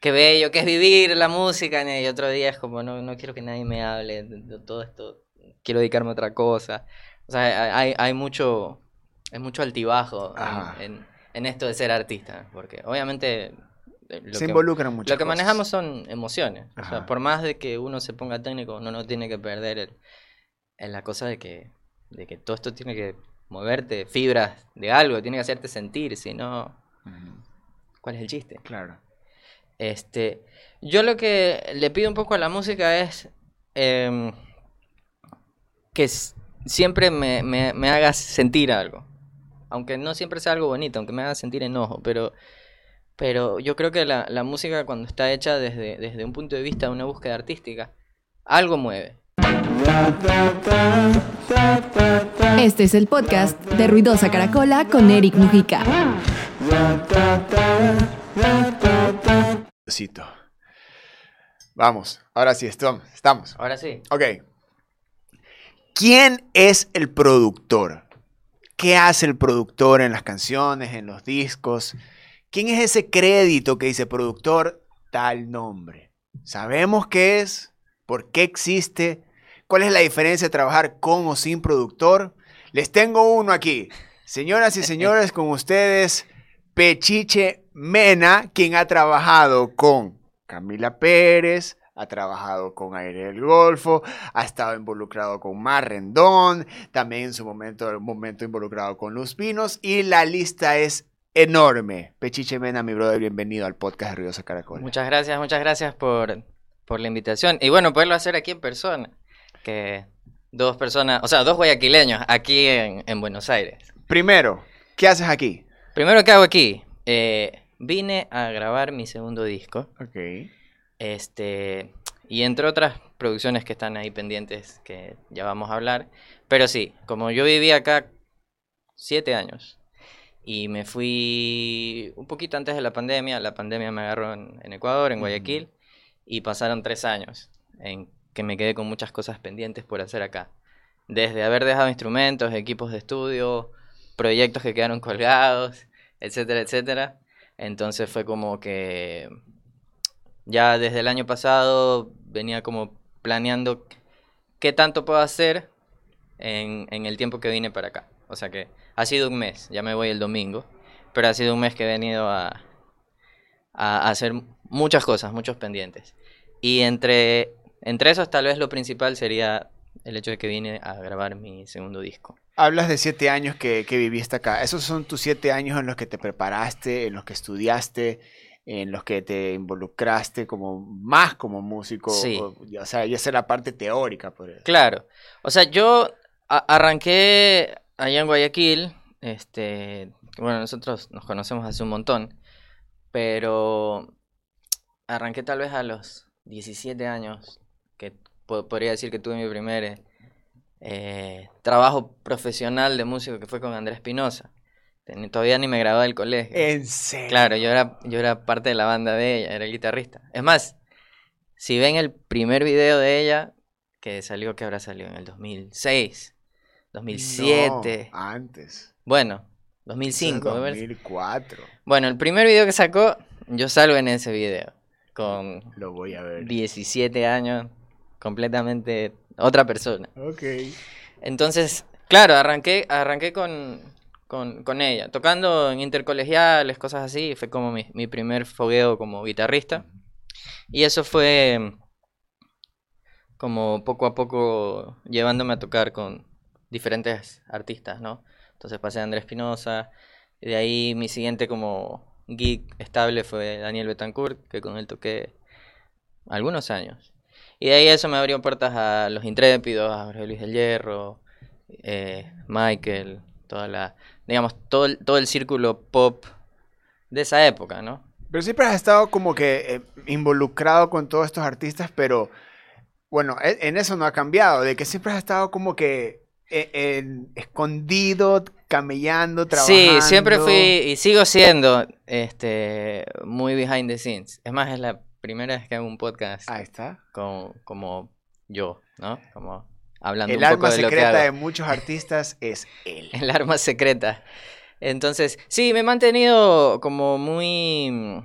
qué bello, que es vivir la música, y otro día es como, no, no quiero que nadie me hable de, todo esto, quiero dedicarme a otra cosa. O sea, hay, hay mucho, es mucho altibajo en, en, esto de ser artista, porque obviamente... Eh, lo se que, involucran mucho. Lo que manejamos son emociones. O sea, por más de que uno se ponga técnico, uno no tiene que perder el, en la cosa de que, de que todo esto tiene que moverte, fibras de algo, tiene que hacerte sentir, si no, ¿cuál es el chiste? Claro. Este, yo lo que le pido un poco a la música es em, que siempre me, me, haga sentir algo. Aunque no siempre sea algo bonito, aunque me haga sentir enojo, pero, pero yo creo que la, la música cuando está hecha desde, desde un punto de vista de una búsqueda artística, algo mueve. Este es el podcast de Ruidosa Caracola con Eric Mujica. Vamos, ahora sí, estamos. Ahora sí. Ok. ¿Quién es el productor? ¿Qué hace el productor en las canciones, en los discos? ¿Quién es ese crédito que dice productor tal nombre? ¿Sabemos qué es? ¿Por qué existe? ¿Cuál es la diferencia de trabajar con o sin productor? Les tengo uno aquí. Señoras y señores, con ustedes, Pechiche Mena, quien ha trabajado con Camila Pérez, ha trabajado con Aire del Golfo, ha estado involucrado con Mar Rendón, también en su momento, momento involucrado con Luz Pinos, y la lista es enorme. Pechiche Mena, mi brother, bienvenido al podcast de Ruidosa Caracol. Muchas gracias, muchas gracias por, por la invitación. Y bueno, poderlo hacer aquí en persona que dos personas, o sea, dos guayaquileños aquí en, Buenos Aires. Primero, ¿qué haces aquí? Primero, ¿qué hago aquí? Eh, vine a grabar mi segundo disco. Ok. Este, y entre otras producciones que están ahí pendientes que ya vamos a hablar. Pero sí, como yo viví acá siete años y me fui un poquito antes de la pandemia, la pandemia me agarró en, Ecuador, en Guayaquil, y pasaron tres años en que me quedé con muchas cosas pendientes por hacer acá. Desde haber dejado instrumentos, equipos de estudio, proyectos que quedaron colgados, etcétera, etcétera. Entonces fue como que ya desde el año pasado venía como planeando qué tanto puedo hacer en, el tiempo que vine para acá. O sea que ha sido un mes, ya me voy el domingo, pero ha sido un mes que he venido a, a hacer muchas cosas, muchos pendientes. Y entre entre esos, tal vez lo principal sería el hecho de que vine a grabar mi segundo disco. Hablas de siete años que, viviste acá. ¿Esos son tus siete años en los que te preparaste, en los que estudiaste, en los que te involucraste como más como músico? Sí. O, sea, y esa es la parte teórica. Por claro. O sea, yo arranqué allá en Guayaquil. Este, bueno, nosotros nos conocemos hace un montón. Pero arranqué tal vez a los 17 años que podría decir que tuve mi primer eh, trabajo profesional de músico que fue con Andrés Espinosa. Todavía ni me gradué del colegio. ¿En serio? Claro, yo era, yo era parte de la banda de ella, era el guitarrista. Es más, si ven el primer video de ella, que salió, que habrá salido en el 2006, 2007. No, antes. Bueno, 2005. 2004. Bueno, el primer video que sacó, yo salgo en ese video. Con Lo voy a ver. 17 años, completamente otra persona. Ok. Entonces, claro, arranqué, arranqué con, con, ella, tocando en intercolegiales, cosas así, fue como mi, mi primer fogueo como guitarrista. Y eso fue como poco a poco llevándome a tocar con diferentes artistas, ¿no? Entonces pasé a Andrés Espinosa, y de ahí mi siguiente como geek estable fue Daniel Betancourt, que con él toqué algunos años. Y de ahí eso me abrió puertas a Los Intrépidos, a Jorge Luis del Hierro, eh, Michael, toda la, digamos, todo el, todo el círculo pop de esa época, ¿no? Pero siempre has estado como que eh, involucrado con todos estos artistas, pero bueno, e, en eso no ha cambiado, de que siempre has estado como que eh, escondido, camellando, trabajando. Sí, siempre fui y sigo siendo este, muy behind the scenes. Es más, es la primera vez que hago un podcast. Ahí está. Como, como yo, ¿no? Como hablando el un poco de lo secreta de muchos artistas es él. El arma secreta. Entonces, sí, me he mantenido como muy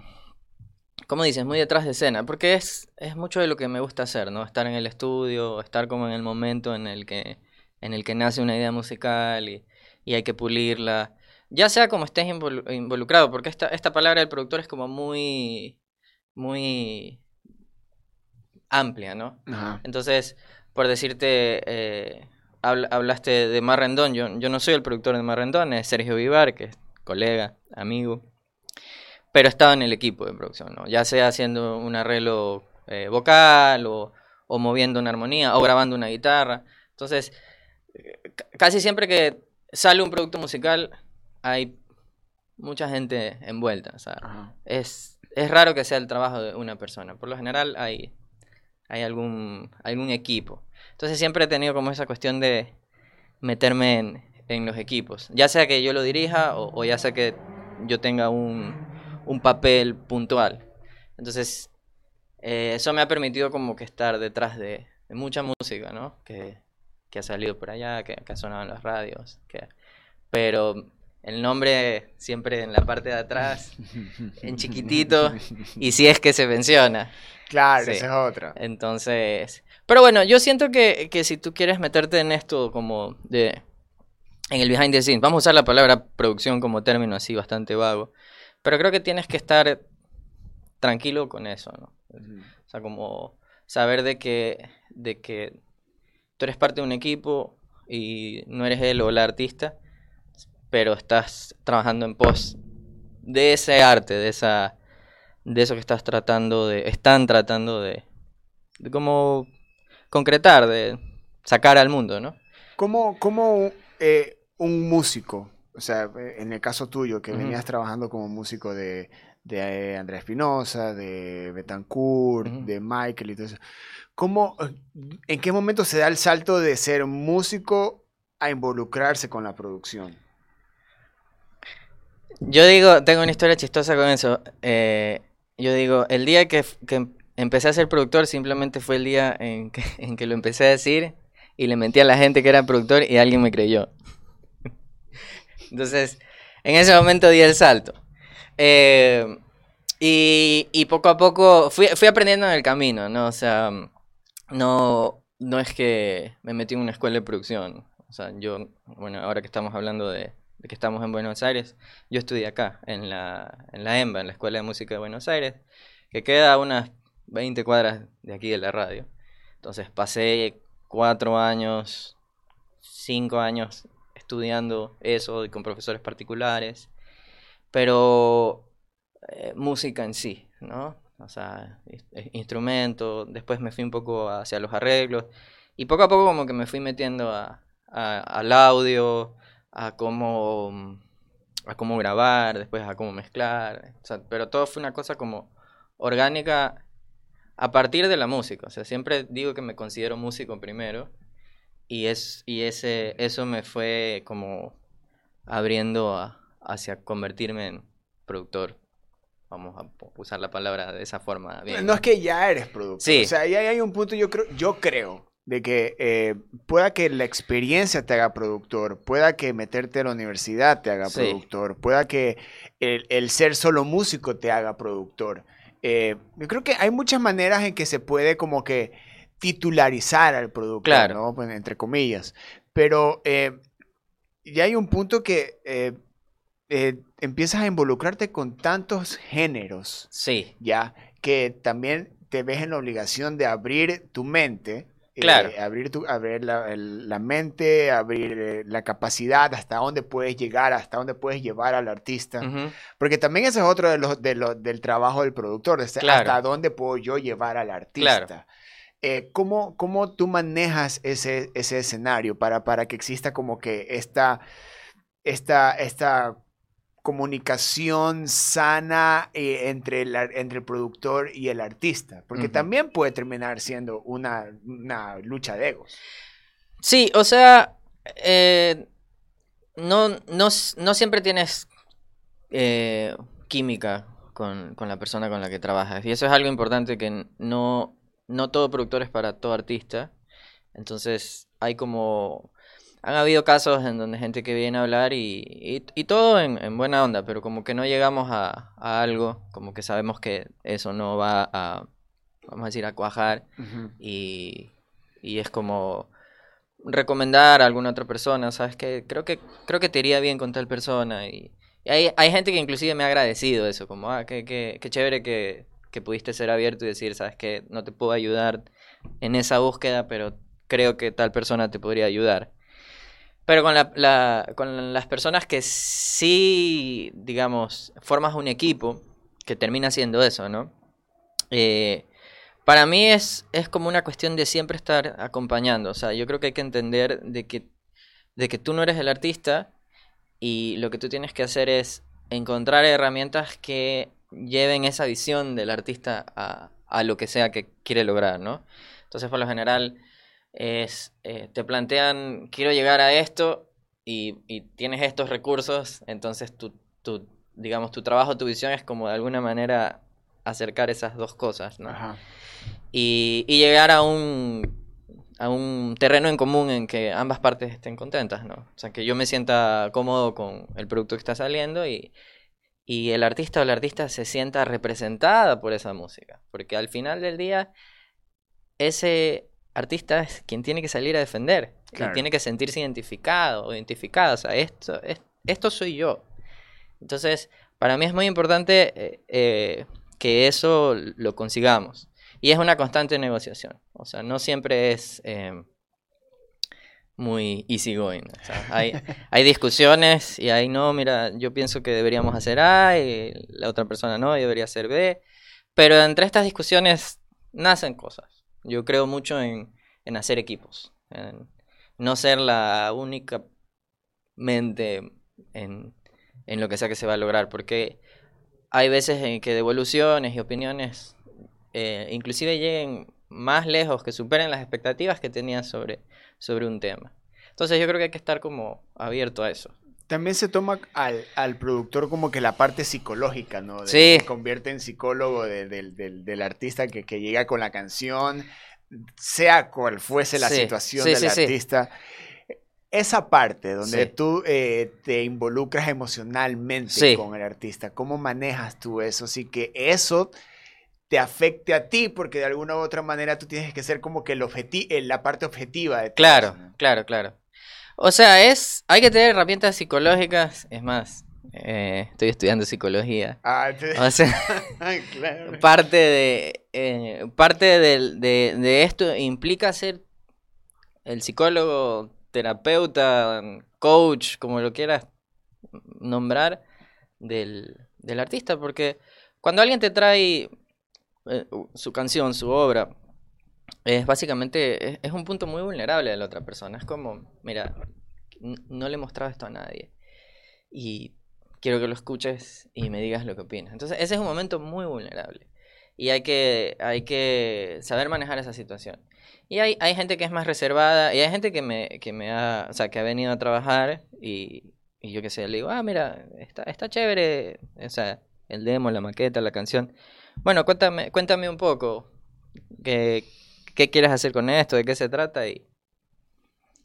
como dices, muy detrás de escena, porque es, es mucho de lo que me gusta hacer, ¿no? Estar en el estudio, estar como en el momento en el que, en el que nace una idea musical y, y hay que pulirla. Ya sea como estés involu- involucrado, porque esta, esta palabra del productor es como muy, muy amplia, ¿no? Ajá. Entonces, por decirte, eh, habl- hablaste de Marrendón, yo, yo no soy el productor de Marrendón, es Sergio Vivar, que es colega, amigo, pero estaba en el equipo de producción, ¿no? Ya sea haciendo un arreglo eh, vocal o, o moviendo una armonía o grabando una guitarra. Entonces, ca- casi siempre que sale un producto musical hay mucha gente envuelta, o sea, es, es raro que sea el trabajo de una persona. Por lo general hay, hay algún, algún equipo. Entonces siempre he tenido como esa cuestión de meterme en, en los equipos. Ya sea que yo lo dirija o, ya sea que yo tenga un, un papel puntual. Entonces eh, eso me ha permitido como que estar detrás de, de mucha música, ¿no? Que, que ha salido por allá, que, que ha sonado en las radios. Que, pero el nombre siempre en la parte de atrás, en chiquitito, y si es que se menciona. Claro, Sí. esa es otra. Entonces, pero bueno, yo siento que, que si tú quieres meterte en esto como de, en el behind the scenes, vamos a usar la palabra producción como término así bastante vago, pero creo que tienes que estar tranquilo con eso, ¿no? O sea, como saber de que, de que tú eres parte de un equipo y no eres él o la artista, pero estás trabajando en pos de ese arte, de esa de eso que estás tratando de están tratando de de cómo concretar, de sacar al mundo, ¿no? ¿Cómo, cómo, eh, un músico, o sea, en el caso tuyo, que venías trabajando como músico de, de eh, Andrea Espinosa, de Betancourt, de Michael y todo eso, ¿cómo, en qué momento se da el salto de ser músico a involucrarse con la producción? Yo digo, tengo una historia chistosa con eso. eh, yo digo, el día que, que em- empecé a ser productor simplemente fue el día en que, en que lo empecé a decir y le mentí a la gente que era productor y alguien me creyó. Entonces, en ese momento di el salto. Eh, y, y poco a poco fui, fui aprendiendo en el camino, ¿no? O sea, no, no es que me metí en una escuela de producción. O sea, yo, bueno, ahora que estamos hablando de que estamos en Buenos Aires, yo estudié acá, en la, en la EMBA, en la Escuela de Música de Buenos Aires, que queda a unas 20 cuadras de aquí de la radio. Entonces pasé cuatro años, cinco años estudiando eso y con profesores particulares, pero eh, música en sí, ¿no? O sea, eh, instrumento, después me fui un poco hacia los arreglos y poco a poco como que me fui metiendo a, a- al audio, a cómo, mm, a cómo grabar, después a cómo mezclar, o sea, pero todo fue una cosa como orgánica a partir de la música, o sea, siempre digo que me considero músico primero y es y ese eso me fue como abriendo a- hacia convertirme en productor. Vamos a usar la palabra de esa forma. Bien, No es que ya eres productor. Sí. O sea, ahí hay un punto, yo creo, yo creo, de que eh, pueda que la experiencia te haga productor, pueda que meterte a la universidad te haga Sí. productor, pueda que el, el ser solo músico te haga productor. Eh, yo creo que hay muchas maneras en que se puede como que titularizar al productor, Claro. ¿no? Pues, entre comillas. Pero eh, ya hay un punto que empiezas a involucrarte con tantos géneros Sí, ya que también te ves en la obligación de abrir tu mente, eh, Claro. abrir, tu, abrir la, el- la mente, abrir eh, la capacidad, hasta dónde puedes llegar, hasta dónde puedes llevar al artista, porque también ese es otro de los, de los- del trabajo del productor, de Claro. hasta dónde puedo yo llevar al artista. Eh, ¿cómo, cómo tú manejas ese, ese escenario para, para que exista como que esta, esta, esta comunicación sana eh, entre, el, entre el productor y el artista? Porque también puede terminar siendo una, una lucha de egos. Sí, o sea, eh, no, no, no siempre tienes eh, química con, con la persona con la que trabajas. Y eso es algo importante que no, no todo productor es para todo artista. Entonces hay como... han habido casos en donde gente que viene a hablar y, y, y todo en, en buena onda, pero como que no llegamos a, a algo, como que sabemos que eso no va a, vamos a decir, a cuajar y, y es como recomendar a alguna otra persona, ¿sabes? Que creo que creo que te iría bien con tal persona y, y hay, hay gente que inclusive me ha agradecido eso, como, ah, qué, qué, qué chévere que, que pudiste ser abierto y decir, ¿sabes? Que no te puedo ayudar en esa búsqueda, pero creo que tal persona te podría ayudar. Pero con, la, la- las personas que sí, digamos, formas un equipo, que termina siendo eso, ¿no? Eh, para mí es, es como una cuestión de siempre estar acompañando. O sea, yo creo que hay que entender de que, de que tú no eres el artista y lo que tú tienes que hacer es encontrar herramientas que lleven esa visión del artista a, a lo que sea que quiere lograr, ¿no? Entonces, por lo general, es, eh, te plantean, quiero llegar a esto y, y tienes estos recursos, entonces tu, tu, digamos, tu trabajo, tu visión es como de alguna manera acercar esas dos cosas, ¿no? Ajá. y, y llegar a un, a un terreno en común en que ambas partes estén contentas, ¿no? O sea, que yo me sienta cómodo con el producto que está saliendo y, y el artista o la artista se sienta representada por esa música. Porque al final del día, ese artista es quien tiene que salir a defender Claro. y tiene que sentirse identificado o identificada. O sea, esto, es- esto soy yo. Entonces, para mí es muy importante eh, eh, que eso lo consigamos. Y es una constante negociación. O sea, no siempre es eh, muy easygoing. O sea, hay, hay discusiones y ahí no, mira, yo pienso que deberíamos hacer A y la otra persona no, yo debería hacer B. Pero entre estas discusiones nacen cosas. Yo creo mucho en, en hacer equipos. En no ser la única mente en, en lo que sea que se va a lograr. Porque hay veces en que devoluciones y opiniones eh, inclusive lleguen más lejos, que superen las expectativas que tenías sobre, sobre un tema. Entonces yo creo que hay que estar como abierto a eso. También se toma al, al productor como que la parte psicológica, ¿no? De- Sí. Se convierte en psicólogo de- del, del- del artista que, que llega con la canción, sea cual fuese la Sí, situación sí, del sí, sí. artista. Esa parte donde tú eh, te involucras emocionalmente con el artista, ¿cómo manejas tú eso? Así que eso te afecte a ti, porque de alguna u otra manera tú tienes que ser como que el objeti- eh, la parte objetiva de Claro, eso, ¿no? claro, claro. O sea, es hay que tener herramientas psicológicas. Es más, eh, estoy estudiando psicología. Ah, te- O sea, claro. parte de eh, parte del- de, de esto implica ser el psicólogo, terapeuta, coach, como lo quieras nombrar, del, del artista, porque cuando alguien te trae eh, su canción, su obra, es básicamente, es, es un punto muy vulnerable de la otra persona. Es como, mira, no le he mostrado esto a nadie. Y quiero que lo escuches y me digas lo que opinas. Entonces, ese es un momento muy vulnerable. Y hay que, hay que saber manejar esa situación. Y hay, hay gente que es más reservada y hay gente que me, que me ha, o sea, que ha venido a trabajar y, y yo qué sé, le digo, ah, mira, está, está chévere, o sea, el demo, la maqueta, la canción. Bueno, cuéntame, cuéntame un poco, ¿qué, qué quieres hacer con esto? ¿De qué se trata? Y,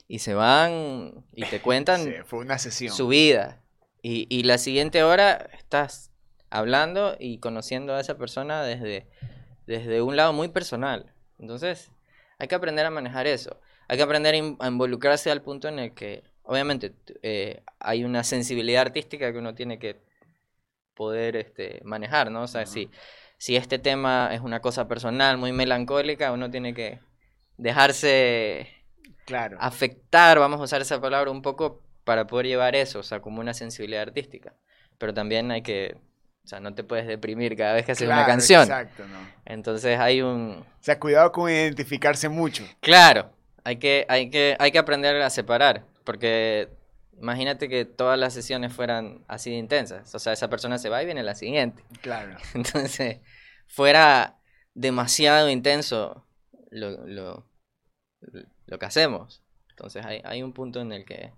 y se van y te cuentan Sí, fue una sesión. su vida. Y, y la siguiente hora estás hablando y conociendo a esa persona desde, desde un lado muy personal. Entonces, hay que aprender a manejar eso. Hay que aprender a in- a involucrarse al punto en el que, obviamente, eh, hay una sensibilidad artística que uno tiene que poder este, manejar, ¿no? O sea, si, si este tema es una cosa personal, muy melancólica, uno tiene que dejarse Claro. afectar, vamos a usar esa palabra un poco para poder llevar eso, o sea, como una sensibilidad artística. Pero también hay que, o sea, no te puedes deprimir cada vez que haces una canción. Exacto, ¿no? Entonces hay un, O sea, cuidado con identificarse mucho. claro, hay que, hay que, hay que aprender a separar, porque imagínate que todas las sesiones fueran así de intensas, o sea, esa persona se va y viene la siguiente. Claro. Entonces, fuera demasiado intenso lo, lo, lo que hacemos. Entonces hay, hay un punto en el que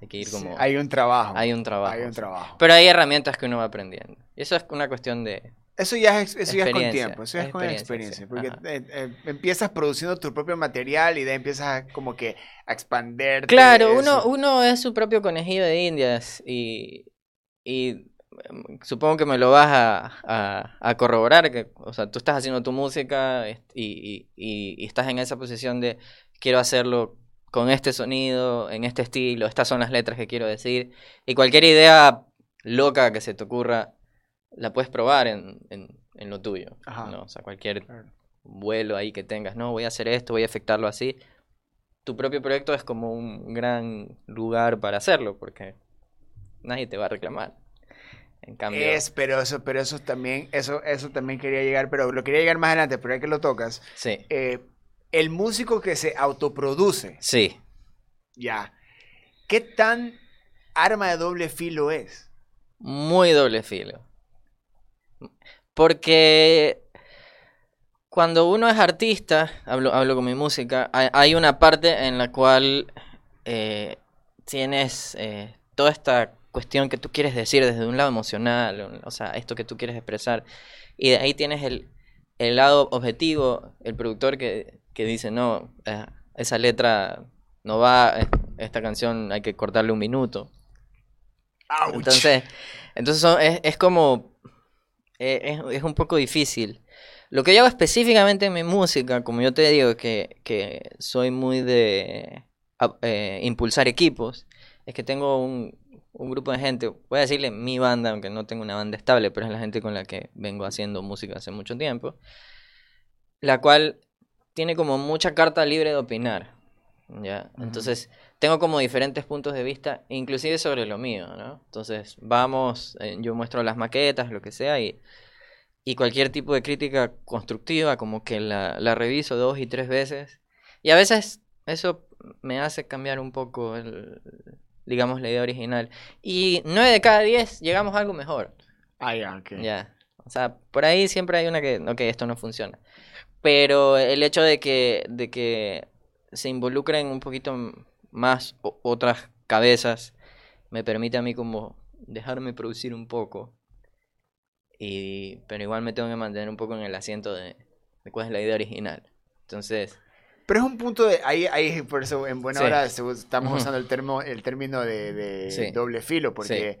hay que ir Sí, como... hay un trabajo. hay un trabajo. Hay un trabajo. Pero hay herramientas que uno va aprendiendo. Y eso es una cuestión de, Eso ya es, eso ya es con tiempo, eso ya es con experiencia, porque eh, eh, empiezas produciendo tu propio material y de ahí empiezas como que a expanderte. Claro, uno, uno es su propio conejillo de indias y, y em, supongo que me lo vas a, a- a corroborar, que, o sea, tú estás haciendo tu música y- y- y estás en esa posición de quiero hacerlo con este sonido, en este estilo, estas son las letras que quiero decir, y cualquier idea loca que se te ocurra, la puedes probar en, en- en lo tuyo, Ajá. ¿no? O sea, cualquier Claro. vuelo ahí que tengas, no, voy a hacer esto, voy a afectarlo así. Tu propio proyecto es como un gran lugar para hacerlo, porque nadie te va a reclamar. En cambio, Es, pero eso, pero eso también, eso, eso también quería llegar, pero lo quería llegar más adelante, pero ya que lo tocas, sí, eh, el músico que se autoproduce, sí. ya, ¿qué tan arma de doble filo es? Muy doble filo. Porque cuando uno es artista, hablo, hablo con mi música, hay, hay una parte en la cual eh, tienes eh, toda esta cuestión que tú quieres decir desde un lado emocional, o- sea, esto que tú quieres expresar. Y de ahí tienes el, el lado objetivo, el productor que, que dice, no, eh, esa letra no va, esta canción hay que cortarle un minuto. ¡Auch! Entonces, entonces son- es, es como, eh, es, es un poco difícil. Lo que yo hago específicamente en mi música, como yo te digo, que, que soy muy de a- eh, impulsar equipos, es que tengo un, un grupo de gente, voy a decirle mi banda, aunque no tengo una banda estable, pero es la gente con la que vengo haciendo música hace mucho tiempo, la cual tiene como mucha carta libre de opinar. ¿ya? Ujú. Entonces, tengo como diferentes puntos de vista, inclusive sobre lo mío, ¿no? Entonces, vamos, eh, yo muestro las maquetas, lo que sea, y, y cualquier tipo de crítica constructiva, como que la, la reviso dos y tres veces. Y a veces eso me hace cambiar un poco, el, digamos, la idea original. Y nueve de cada diez llegamos a algo mejor. Ah, ya, ok. Ya. O sea, por ahí siempre hay una que, ok, esto no funciona. Pero el hecho de que, de que se involucren un poquito más otras cabezas me permite a mí como dejarme producir un poco. Y, pero igual me tengo que mantener un poco en el asiento de, de cuál es la idea original. Entonces, Pero es un punto de, ahí, ahí por eso en buena Sí. hora estamos usando el, termo, el término de, de Sí. doble filo, porque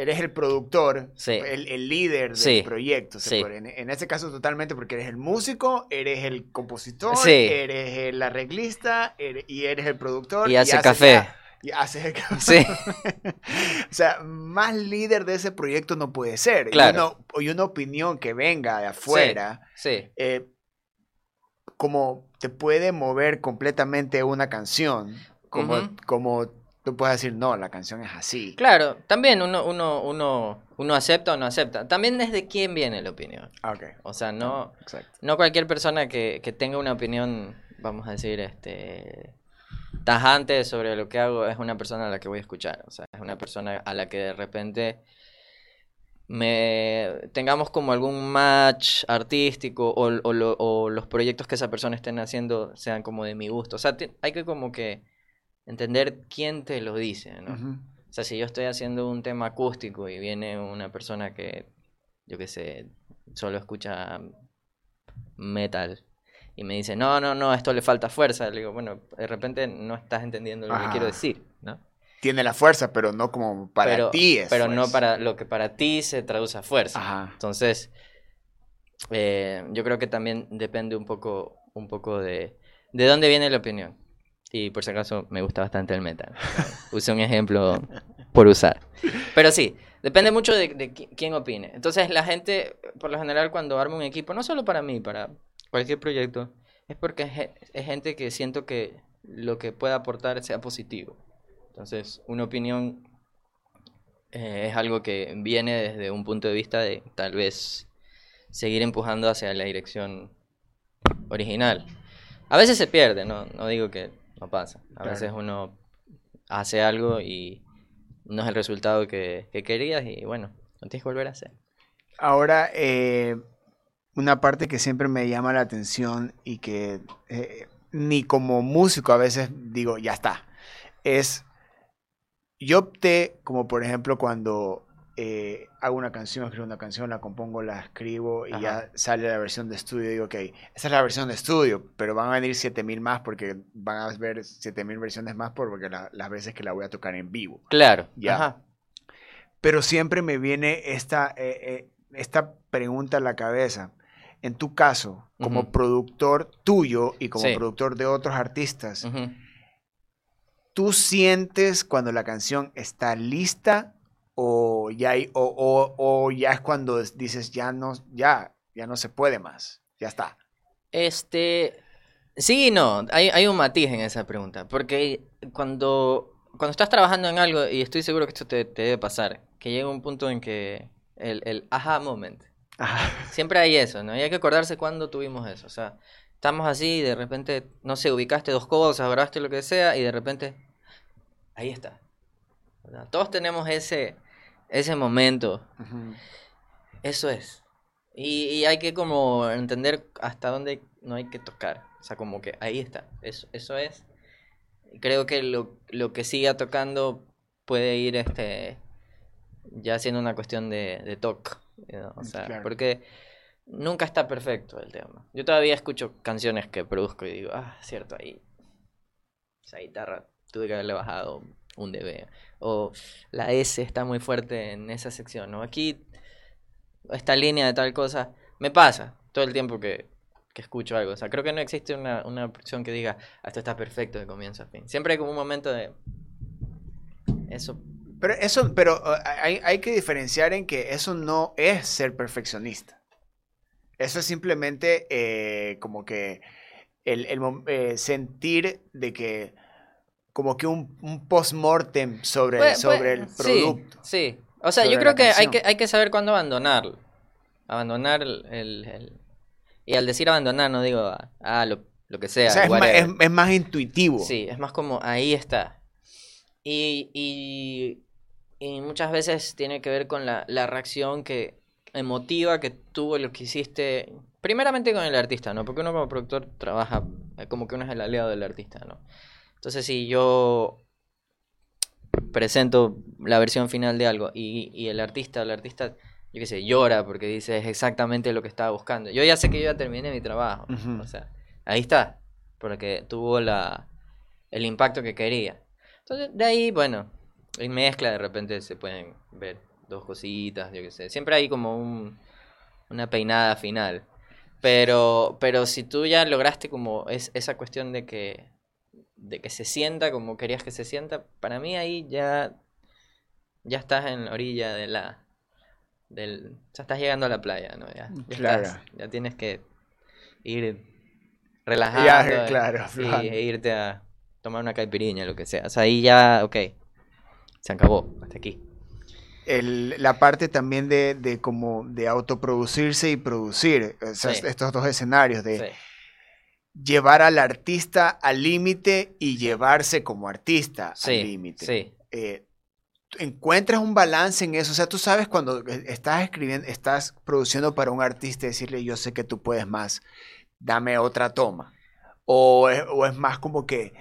eres el productor, Sí. el, el líder del Sí. proyecto. Sí. en, en este caso totalmente porque eres el músico, eres el compositor, eres el arreglista eres- y eres el productor. y hace haces café. y haces el café. O sea, más líder de ese proyecto no puede ser. Claro. Y, uno- y una opinión que venga de afuera, eh, como te puede mover completamente una canción, como, Ujú. como tú puedes decir, no, la canción es así. claro, también uno, uno, uno, uno acepta o no acepta. También desde quién viene la opinión. Ah, Ok, O sea, no, exacto. no cualquier persona que, que tenga una opinión, vamos a decir, este tajante sobre lo que hago es una persona a la que voy a escuchar. O sea, es una persona a la que de repente me tengamos como algún match artístico o, o lo- o los proyectos que esa persona estén haciendo sean como de mi gusto. O sea, hay que como que entender quién te lo dice, ¿no? O sea, si yo estoy haciendo un tema acústico y viene una persona que, yo qué sé, solo escucha metal y me dice, no, no, no, esto le falta fuerza, le digo, bueno, de repente no estás entendiendo lo que quiero Ajá. decir, ¿no? Tiene la fuerza, pero no como para pero, ti es Pero no para lo que para ti se traduce a fuerza. Ajá. Entonces, eh, yo creo que también depende un poco, un poco de, de dónde viene la opinión. Y por si acaso me gusta bastante el metal. Use un ejemplo por usar. Pero sí, depende mucho de, de qui- quién opine. Entonces la gente, por lo general, cuando arma un equipo, no solo para mí, para cualquier proyecto, es porque es gente que siento que lo que pueda aportar sea positivo. Entonces, una opinión eh, es algo que viene desde un punto de vista de tal vez seguir empujando hacia la dirección original. A veces se pierde, no, no digo que no pasa. A Claro. veces uno hace algo y no es el resultado que, que querías y bueno, lo tienes que volver a hacer. Ahora, eh, una parte que siempre me llama la atención y que eh, ni como músico a veces digo, ya está, es, yo opté, como por ejemplo cuando eh, hago una canción, escribo una canción, la compongo, la escribo y Ajá. ya sale la versión de estudio. Digo, ok, esa es la versión de estudio, pero van a venir 7000 más porque van a ver 7000 versiones más por- porque la- las veces que la voy a tocar en vivo. Claro. Ya. Ajá. Pero siempre me viene esta, eh, eh, esta pregunta a la cabeza. En tu caso, como Ujú. productor tuyo y como Sí. productor de otros artistas, Ujú. ¿tú sientes cuando la canción está lista o ya, hay- o, o- o ya es cuando dices ya no, ya, ya no se puede más? Ya está. Este, sí y no, hay, hay un matiz en esa pregunta, porque cuando, cuando estás trabajando en algo, y estoy seguro que esto te, te debe pasar, que llega un punto en que el, el aha moment, Ajá. siempre hay eso, ¿no? Y hay que acordarse cuándo tuvimos eso, o sea, estamos así y de repente, no sé, ubicaste dos cosas, grabaste lo que sea, y de repente, ahí está. ¿verdad? Todos tenemos ese, ese momento eso es. Y, y hay que como entender hasta dónde no hay que tocar. O sea, como que ahí está. Eso, eso es. Creo que lo, lo que siga tocando puede ir este ya siendo una cuestión de, de toque. ¿no? O sea, Claro. porque nunca está perfecto el tema. Yo todavía escucho canciones que produzco y digo, ah, cierto, ahí. Esa guitarra tuve que haberle bajado un dB. O la S está muy fuerte en esa sección. ¿no? Aquí esta línea de tal cosa, me pasa todo el tiempo que, que escucho algo. O sea, creo que no existe una, una opción que diga, "Ah, esto está perfecto de comienzo a fin. Siempre hay como un momento de... Eso, Pero eso, pero uh, hay, hay que diferenciar en que eso no es ser perfeccionista. Eso es simplemente eh, como que el, el eh, sentir de que como que un, un post-mortem sobre, Puede- sobre puede- el sí, producto. Sí, O sea, yo creo que hay, que hay que saber cuándo abandonarlo. Abandonar el, el- el- Y al decir abandonar no digo, ah, lo, lo que sea. o sea, es, whatever. es- es más intuitivo. Sí, es más como ahí está. Y, y, y muchas veces tiene que ver con la, la reacción que emotiva que tuvo lo que hiciste, primeramente con el artista, ¿no? Porque uno como productor trabaja como que uno es el aliado del artista, ¿no? Entonces si yo presento la versión final de algo y, y el artista, el artista, yo qué sé, llora porque dice es exactamente lo que estaba buscando. Yo ya sé que yo ya terminé mi trabajo. O sea, ahí está. Porque tuvo la, el impacto que quería. Entonces, de ahí, bueno, en mezcla de repente se pueden ver dos cositas, yo qué sé. Siempre hay como un, una peinada final. Pero, pero si tú ya lograste como es, esa cuestión de que, de que se sienta como querías que se sienta, para mí ahí ya, ya estás en la orilla de la... Del, ya estás llegando a la playa, ¿no? Ya, ya, Claro. estás- ya tienes que ir relajando. Ya, claro, sí, claro. e irte a tomar una caipiriña, lo que sea. O sea, ahí ya, ok, se acabó, hasta aquí. el- la parte también de, de como de autoproducirse y producir Sí. estos dos escenarios de Sí. Llevar al artista al límite y llevarse como artista al límite. sí, Eh, ¿tú encuentras un balance en eso. O sea tú sabes cuando e- estás escribiendo estás produciendo para un artista y decirle yo sé que tú puedes más dame otra toma o es, o es más como que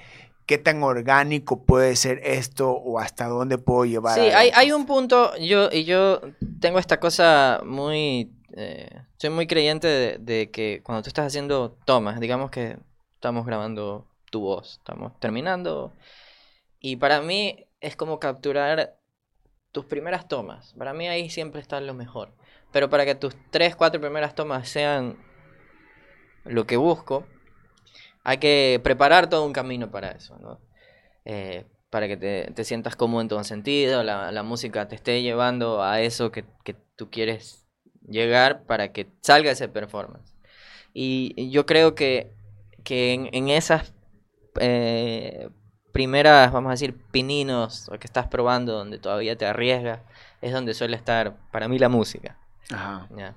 qué tan orgánico puede ser esto o hasta dónde puedo llevar Sí, hay, hay un punto, yo, y yo tengo esta cosa muy, eh, soy muy creyente de, que cuando tú estás haciendo tomas, digamos que estamos grabando tu voz, estamos terminando, y para mí es como capturar tus primeras tomas, para mí ahí siempre está lo mejor, pero para que tus tres, cuatro primeras tomas sean lo que busco, hay que preparar todo un camino para eso. Eh, para que te, sientas cómodo en todo sentido, la, música te esté llevando a eso que tú quieres llegar para que salga ese performance. Y yo creo que, que en, en esas eh, primeras, vamos a decir, pininos o que estás probando, donde todavía te arriesgas, es donde suele estar para mí la música. Ajá. Ya.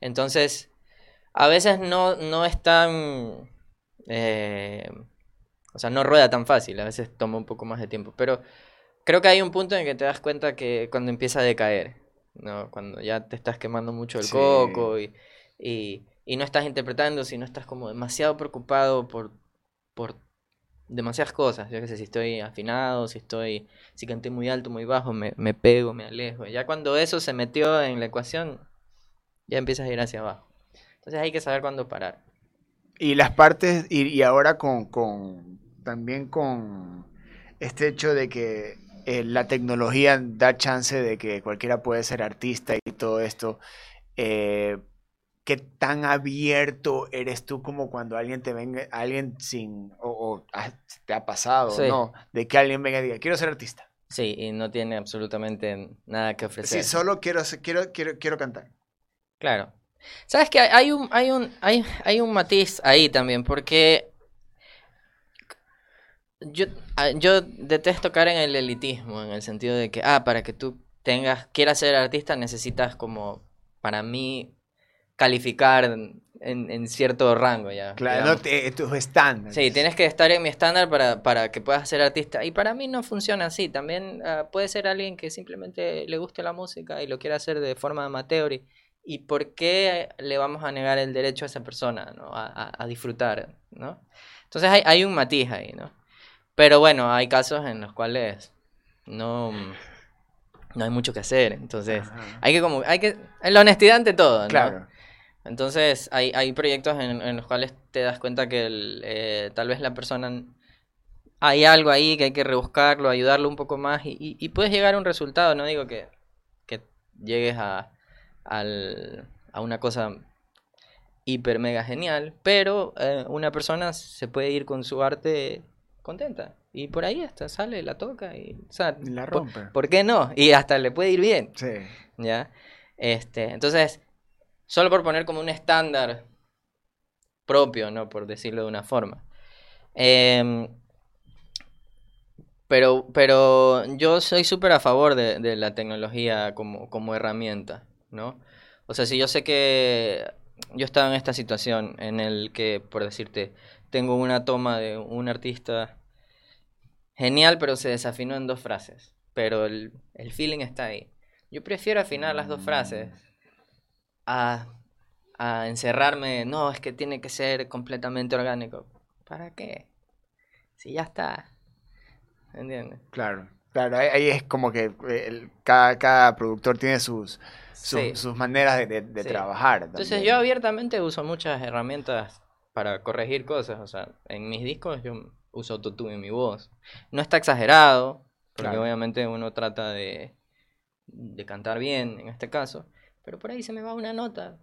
Entonces, a veces no, no es tan... eh, o sea, no rueda tan fácil, a veces toma un poco más de tiempo, pero creo que hay un punto en que te das cuenta que cuando empieza a decaer, ¿no? Cuando ya te estás quemando mucho el Sí. coco y, y, y no estás interpretando, sino estás como demasiado preocupado por, por demasiadas cosas. Yo qué sé, si estoy afinado, si estoy, si canté muy alto, muy bajo, me, me pego, me alejo. Ya cuando eso se metió en la ecuación, ya empiezas a ir hacia abajo. Entonces hay que saber cuándo parar. Y las partes, y, y ahora con, con, también con este hecho de que eh, la tecnología da chance de que cualquiera puede ser artista y todo esto, eh, ¿qué tan abierto eres tú como cuando alguien te venga, alguien sin, o, o, ah, te ha pasado, Sí. ¿no? De que alguien venga y diga, quiero ser artista. Sí, y no tiene absolutamente nada que ofrecer. Sí, solo quiero, quiero, quiero, quiero cantar. Claro. ¿Sabes que hay un hay un hay, hay un matiz ahí también porque yo ah, yo detesto caer en el elitismo en el sentido de que ah para que tú tengas quieras ser artista necesitas como para mí calificar en, en cierto rango ya. Claro, no te- tus estándares. Sí, tienes que estar en mi estándar para, para que puedas ser artista. Y para mí no funciona así. También ah, puede ser alguien que simplemente le guste la música y lo quiera hacer de forma amateur. ¿Y, y por qué le vamos a negar el derecho a esa persona ¿no? a, a- a disfrutar? ¿no? Entonces hay, hay un matiz ahí, ¿no? Pero bueno, hay casos en los cuales no, no hay mucho que hacer. Entonces Ajá. hay que como... Hay que, la honestidad ante todo, ¿no? Claro. Entonces, hay, hay proyectos en, en los cuales te das cuenta que el, eh, tal vez la persona... Hay algo ahí que hay que rebuscarlo, ayudarlo un poco más y, y- y puedes llegar a un resultado. No digo que, que llegues a, al- a una cosa hiper mega genial, pero eh, una persona se puede ir con su arte contenta. Y por ahí hasta sale, la toca y... O sea, la rompe. ¿por qué no? Y hasta le puede ir bien. Sí. ¿ya? Este, entonces, solo por poner como un estándar propio, ¿no? Por decirlo de una forma. Em, pero, pero yo soy súper a favor de, de la tecnología como, como herramienta, ¿no? O sea, si yo sé que yo estaba en esta situación en el que, por decirte, tengo una toma de un artista genial, pero se desafinó en dos frases, pero el, el feeling está ahí. Yo prefiero afinar las dos frases a, a encerrarme, no, es que tiene que ser completamente orgánico. ¿Para qué? Si ya está. ¿Entiendes? Claro, claro, ahí, es como que eh, el- cada, cada productor tiene sus, sus, Sí. sus maneras de, de- de Sí. trabajar. Entonces yo abiertamente uso muchas herramientas para corregir cosas. O sea, en mis discos yo uso autotune en mi voz. No está exagerado, porque Claro. obviamente uno trata de, de cantar bien en este caso. Pero por ahí se me va una nota,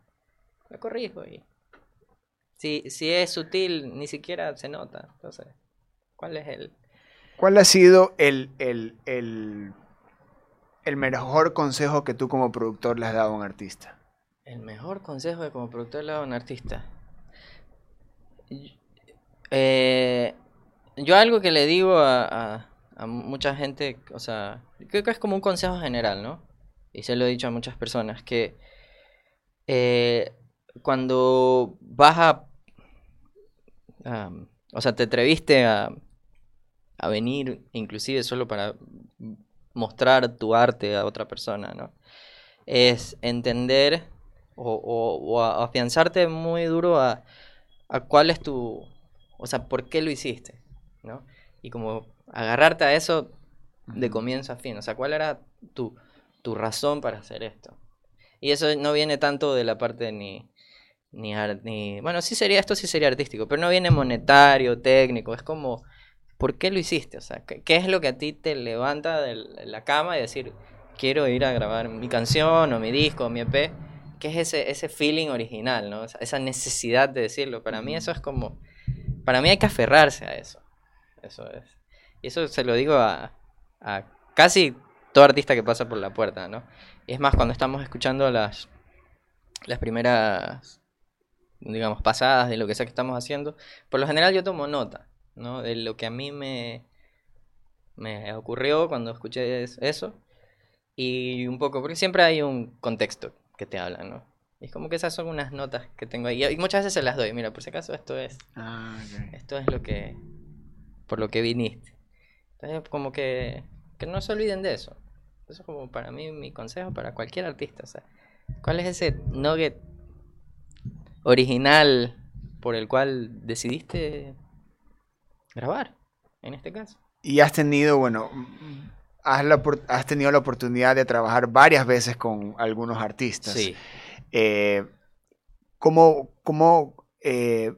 la corrijo y... Si, si es sutil, ni siquiera se nota. Entonces, ¿cuál es el...? ¿Cuál ha sido el, el, el, el mejor consejo que tú como productor le has dado a un artista? El mejor consejo de como productor le hago a un artista. Y- eh, yo algo que le digo a, a- mucha gente, o sea, creo que es como un consejo general, ¿no? Y se lo he dicho a muchas personas, que eh, cuando vas a... a- o sea, te atreviste a, a venir inclusive solo para mostrar tu arte a otra persona, ¿no? Es entender o, o- afianzarte muy duro a, a cuál es tu, o sea, por qué lo hiciste, ¿no? Y como agarrarte a eso de comienzo a fin, o sea, cuál era tu, tu razón para hacer esto. Y eso no viene tanto de la parte ni, ni, ni, bueno, sí sería, esto sí sería artístico, pero no viene monetario, técnico, es como, ¿por qué lo hiciste? O sea, ¿qué, qué es lo que a ti te levanta de la cama y decir, quiero ir a grabar mi canción o mi disco o mi EP? ¿Qué es ese, ese feeling original, ¿no? Esa, esa necesidad de decirlo. Para mí eso es como, para mí hay que aferrarse a eso. Eso es. Y eso se lo digo a, a casi todo artista que pasa por la puerta, ¿no? Y es más, cuando estamos escuchando las, las primeras, digamos, pasadas de lo que sea que estamos haciendo, por lo general yo tomo nota, ¿no? De lo que a mí me, me ocurrió cuando escuché es- eso. Y un poco, porque siempre hay un contexto que te hablan, ¿no? Y es como que esas son unas notas que tengo ahí. Y muchas veces se las doy. Mira, por si acaso esto es Ah, ok. esto es lo que por lo que viniste entonces como que que no se olviden de eso eso es como para mí mi consejo para cualquier artista o sea cuál es ese nugget original por el cual decidiste grabar en este caso. Y has tenido, bueno, has, la has tenido la oportunidad de trabajar varias veces con algunos artistas. Sí. Eh, ¿Cómo, cómo, eh,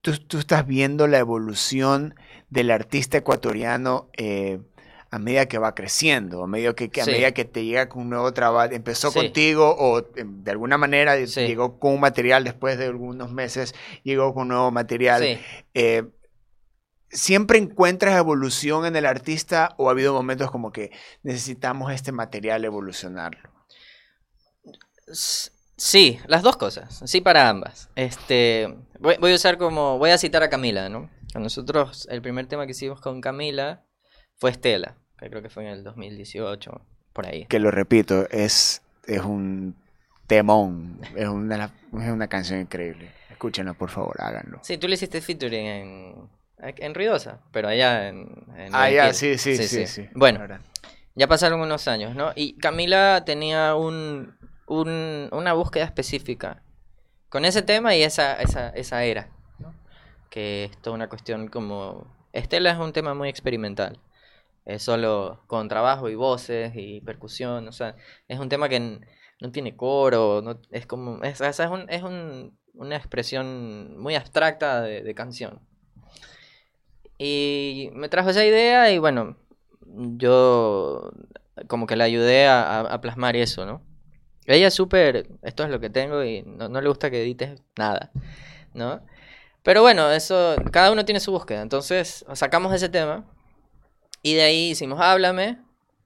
tú, tú estás viendo la evolución del artista ecuatoriano eh, a medida que va creciendo, a medida que, que- a Sí. medida que te llega con un nuevo trabajo? ¿Empezó Sí. contigo o eh, de alguna manera Sí. llegó con un material después de algunos meses, llegó con nuevo material? Sí. Eh, ¿Siempre encuentras evolución en el artista o ha habido momentos como que necesitamos este material evolucionarlo? Sí, las dos cosas. Sí para ambas. Este, voy, voy a usar como, voy a citar a Camila, ¿no? A nosotros el primer tema que hicimos con Camila fue Estela, que creo que fue en el 2018, por ahí. Que lo repito, es, es un temón, es una, es una canción increíble. Escúchenla, por favor, háganlo. Sí, tú le hiciste featuring en, en Ruidosa, pero allá en... en Ah, ya, Guayaquil. sí, sí, sí, sí. Bueno. Ya pasaron unos años, ¿no? Y Camila tenía un, un- una búsqueda específica con ese tema y esa, esa, esa era, ¿no? Que es toda una cuestión como... Estela es un tema muy experimental. Es solo con trabajo y voces y percusión, o sea, es un tema que no tiene coro, no, es como... Es, es, un- es un- una expresión muy abstracta de, de canción. Y me trajo esa idea y bueno, yo como que le ayudé a, plasmar eso, ¿no? Ella es súper, esto es lo que tengo y no, no le gusta que edites nada, ¿no? Pero bueno, eso, cada uno tiene su búsqueda. Entonces sacamos ese tema y de ahí hicimos Háblame,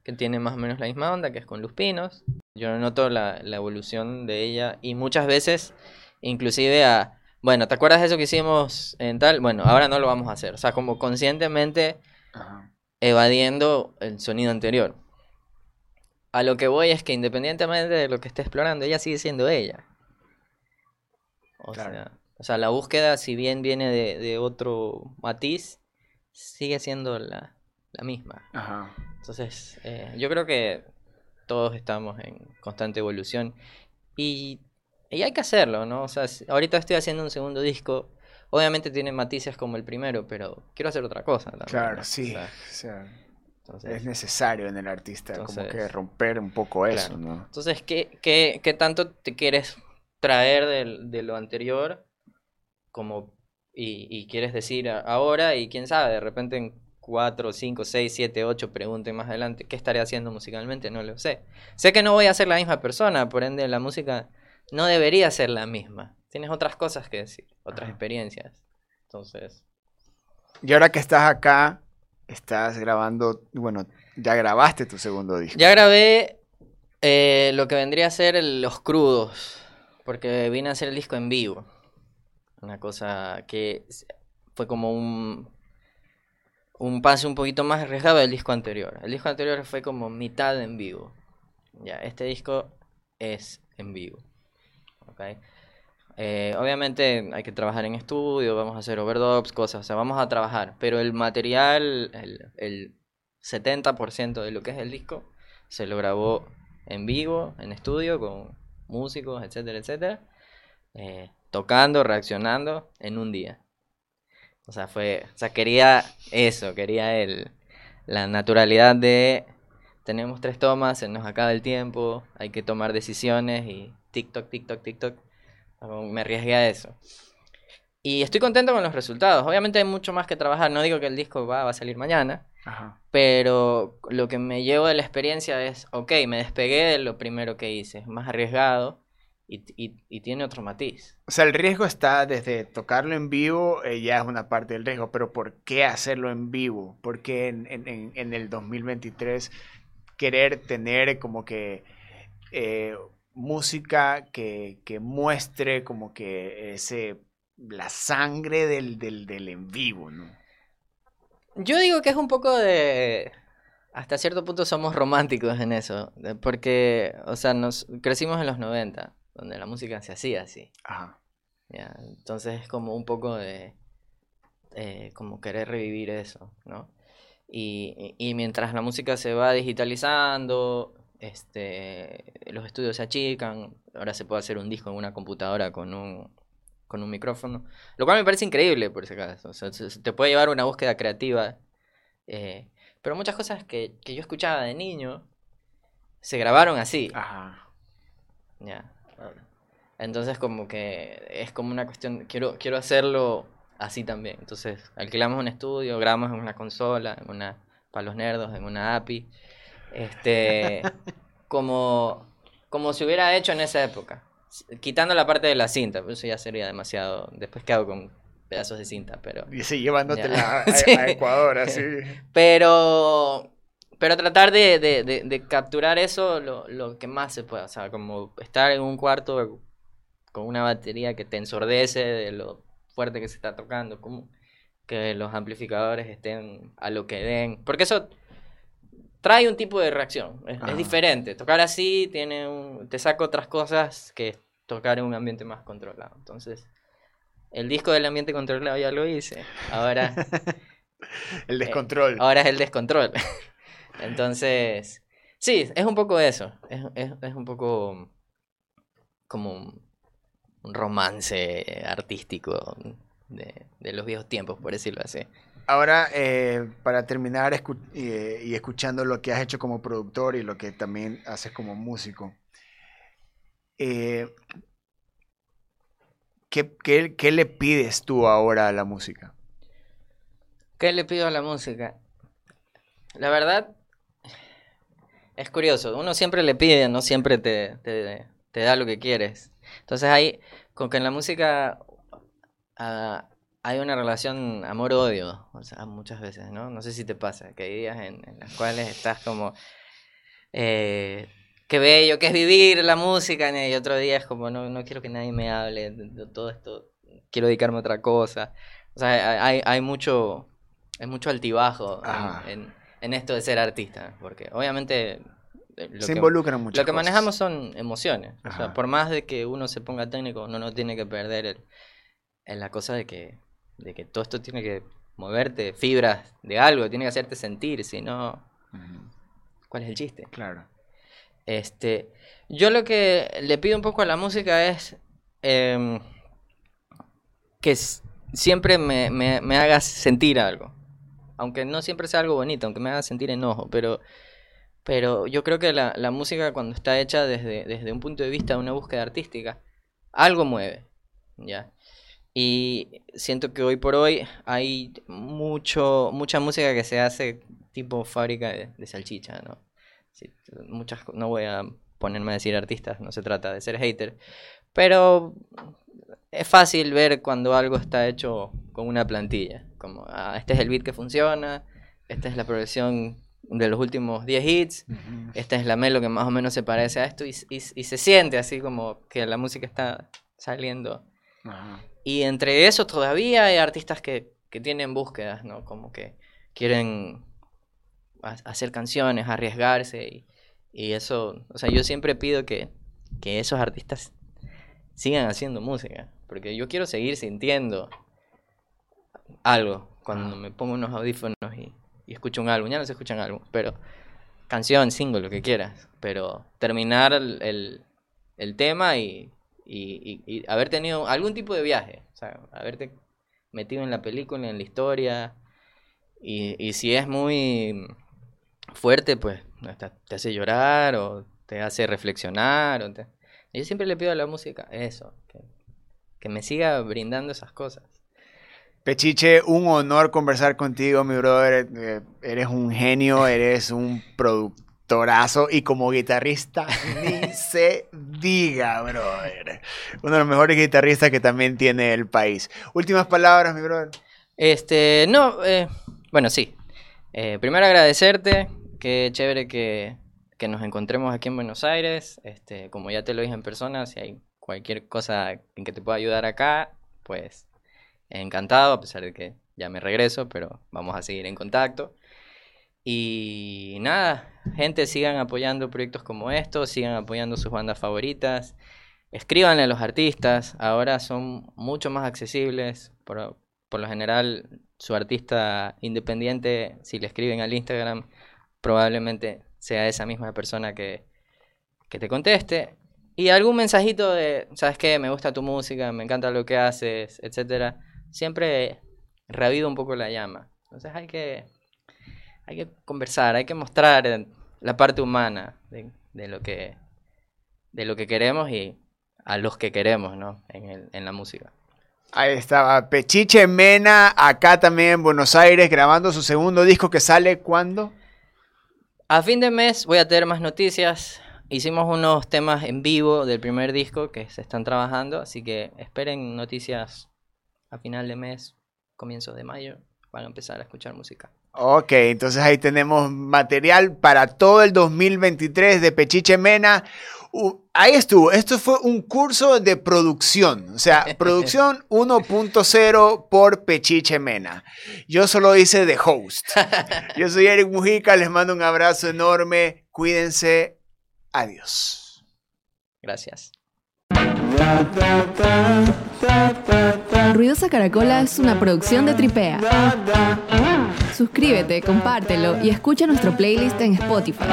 que tiene más o menos la misma onda, que es con Luz Pinos. Yo noto la, la evolución de ella y muchas veces, inclusive a, bueno, ¿te acuerdas de eso que hicimos en tal? Bueno, ahora no lo vamos a hacer. O sea, como conscientemente Ajá. evadiendo el sonido anterior. A lo que voy es que independientemente de lo que esté explorando, ella sigue siendo ella. O, Claro. sea, o sea, la búsqueda, si bien viene de, de otro matiz, sigue siendo la, la misma. Ajá. Entonces, eh, yo creo que todos estamos en constante evolución y, y hay que hacerlo, ¿no? O sea, ahorita estoy haciendo un segundo disco. Obviamente tiene matices como el primero, pero quiero hacer otra cosa también. Claro, ¿no? sí. O sea, o sea, entonces- es necesario en el artista como que romper un poco eso, Claro. ¿no? Entonces, ¿qué, qué, qué tanto te quieres traer del- de lo anterior como y, y quieres decir ahora? Y quién sabe, de repente en 4, 5, 6, 7, 8 pregunten más adelante, ¿qué estaré haciendo musicalmente? No lo sé. Sé que no voy a ser la misma persona, por ende la música no debería ser la misma. Tienes otras cosas que decir, otras Ajá. experiencias. Entonces, Y ahora que estás acá, estás grabando, bueno, ya grabaste tu segundo disco. Ya grabé eh, lo que vendría a ser el- los crudos, porque vine a hacer el disco en vivo. Una cosa que fue como un, un pase un poquito más arriesgado del disco anterior. El disco anterior fue como mitad en vivo. Ya, este disco es en vivo. Eh, obviamente hay que trabajar en estudio, vamos a hacer overdubs, cosas, o sea, vamos a trabajar, pero el material, el, el 70% de lo que es el disco, se lo grabó en vivo, en estudio, con músicos, etcétera, etcétera, eh, tocando, reaccionando en un día. O sea, fue, o sea, quería eso, quería el, la naturalidad de tenemos tres tomas, se nos acaba el tiempo, hay que tomar decisiones y TikTok, TikTok, TikTok. Me arriesgué a eso. Y estoy contento con los resultados. Obviamente hay mucho más que trabajar. No digo que el disco va, va a salir mañana. Ajá. Pero lo que me llevo de la experiencia es, ok, me despegué de lo primero que hice. Es más arriesgado y, y- y tiene otro matiz. O sea, el riesgo está desde tocarlo en vivo, eh, ya es una parte del riesgo, pero ¿por qué hacerlo en vivo? ¿Por qué en, en- en- en el 2023 querer tener como que eh, música que, que muestre como que ese la sangre del, del, del en vivo, ¿no? Yo digo que es un poco de... Hasta cierto punto somos románticos en eso. Porque, o sea, nos crecimos en los 90, donde la música se hacía así. Ajá. Ya, entonces es como un poco de eh, como querer revivir eso, ¿no? Y, y- mientras la música se va digitalizando, este, los estudios se achican, ahora se puede hacer un disco en una computadora con un, con un micrófono, lo cual me parece increíble por ese caso, o sea, se- se te puede llevar una búsqueda creativa Eh, pero muchas cosas que, que yo escuchaba de niño se grabaron así. Ajá. Ya. Entonces como que es como una cuestión, quiero, quiero hacerlo así también. Entonces alquilamos un estudio, grabamos en una consola, en una, para los nerdos, en una API. Este, como, como se hubiera hecho en esa época. Quitando la parte de la cinta, pero eso ya sería demasiado. Después qué hago con pedazos de cinta, pero... Y sí, llevándotela a, a- Sí. a Ecuador, así. Pero, pero tratar de, de- de- de capturar eso lo, lo que más se pueda. O sea, como estar en un cuarto con una batería que te ensordece de lo fuerte que se está tocando, como que los amplificadores estén a lo que den. Porque eso trae un tipo de reacción. Es, es diferente. Tocar así tiene un, te saca otras cosas que tocar en un ambiente más controlado. Entonces, el disco del ambiente controlado ya lo hice. Ahora... El descontrol. Ahora es el descontrol. Entonces, sí, es un poco eso. Es, es- es un poco como un romance artístico de, de los viejos tiempos, por decirlo así. Ahora, eh, para terminar escu- eh, y escuchando lo que has hecho como productor y lo que también haces como músico, eh, ¿qué, qué- qué le pides tú ahora a la música? ¿Qué le pido a la música? La verdad, es curioso. Uno siempre le pide, no siempre te, te- te da lo que quieres. Entonces hay, con que en la música ah, hay una relación amor-odio, o sea, muchas veces, ¿no? No sé si te pasa, que hay días en, en los cuales estás como, eh, qué bello que es vivir la música, y otro día es como, no, no quiero que nadie me hable de, todo esto, quiero dedicarme a otra cosa. O sea, hay, hay mucho, hay mucho altibajo en- en, en esto de ser artista, porque obviamente lo Se que- involucran muchas lo que cosas. manejamos son emociones. O sea, Ajá. por más de que uno se ponga técnico, uno no tiene que perder el, en la cosa de que, de que todo esto tiene que moverte, fibras de algo, tiene que hacerte sentir, si no, ¿cuál es el chiste? Claro. Este, yo lo que le pido un poco a la música es em, que siempre me, me, me haga sentir algo. Aunque no siempre sea algo bonito, aunque me haga sentir enojo, pero, pero yo creo que la, música cuando está hecha desde, desde un punto de vista de una búsqueda artística, algo mueve, ¿ya? Y siento que hoy por hoy hay mucho, mucha música que se hace tipo fábrica de, salchicha, ¿no? Muchas, no voy a ponerme a decir artistas, no se trata de ser hater, pero es fácil ver cuando algo está hecho con una plantilla, como ah, este es el beat que funciona, esta es la progresión de los últimos 10 hits, Ujú. esta es la melo que más o menos se parece a esto y, y- y se siente así como que la música está saliendo. Y entre eso todavía hay artistas que, que tienen búsquedas, ¿no? Como que quieren ha- hacer canciones, arriesgarse y, y eso, o sea, yo siempre pido que, que esos artistas sigan haciendo música, porque yo quiero seguir sintiendo algo cuando me pongo unos audífonos y, y escucho un álbum, ya no se escuchan álbum, pero canción, single, lo que quieras, pero terminar el, el- tema y, y- haber tenido algún tipo de viaje, o sea, haberte metido en la película, en la historia, y, y si es muy fuerte, pues te hace llorar o te hace reflexionar. O te... Yo siempre le pido a la música eso, que me siga brindando esas cosas. Pechiche, un honor conversar contigo, mi brother. Eh, Eres un genio, eres un productorazo y como guitarrista ni se diga, brother. Uno de los mejores guitarristas que también tiene el país. Últimas palabras, mi brother. Este, no, eh, bueno, sí. Eh, primero agradecerte, qué chévere que, que nos encontremos aquí en Buenos Aires. Este, como ya te lo dije en persona, si hay cualquier cosa en que te pueda ayudar acá, pues encantado, a pesar de que ya me regreso, pero vamos a seguir en contacto. Y nada, gente, sigan apoyando proyectos como estos, sigan apoyando sus bandas favoritas. Escríbanle a los artistas, ahora son mucho más accesibles. Por, por lo general, su artista independiente, si le escriben al Instagram, probablemente sea esa misma persona que, que te conteste. Y algún mensajito de, ¿sabes qué? Me gusta tu música, me encanta lo que haces, etcétera. Siempre reaviva un poco la llama. Entonces hay que, hay que conversar, hay que mostrar la parte humana de, de lo que de lo que queremos y a los que queremos, ¿no? En, el- en la música. Ahí estaba Pechiche Mena, acá también en Buenos Aires, grabando su segundo disco que sale cuando. A fin de mes voy a tener más noticias. Hicimos unos temas en vivo del primer disco que se están trabajando, así que esperen noticias a final de mes, comienzo de mayo, van a empezar a escuchar música. Ok, entonces ahí tenemos material para todo el 2023 de Pechiche Mena. Uh, ahí estuvo, esto fue un curso de producción, o sea, producción 1.0 por Pechiche Mena. Yo solo hice de host. Yo soy Eric Mujica, les mando un abrazo enorme, cuídense, adiós. Gracias. Ruidosa Caracola es una producción de Tripea. Suscríbete, compártelo y escucha nuestro playlist en Spotify.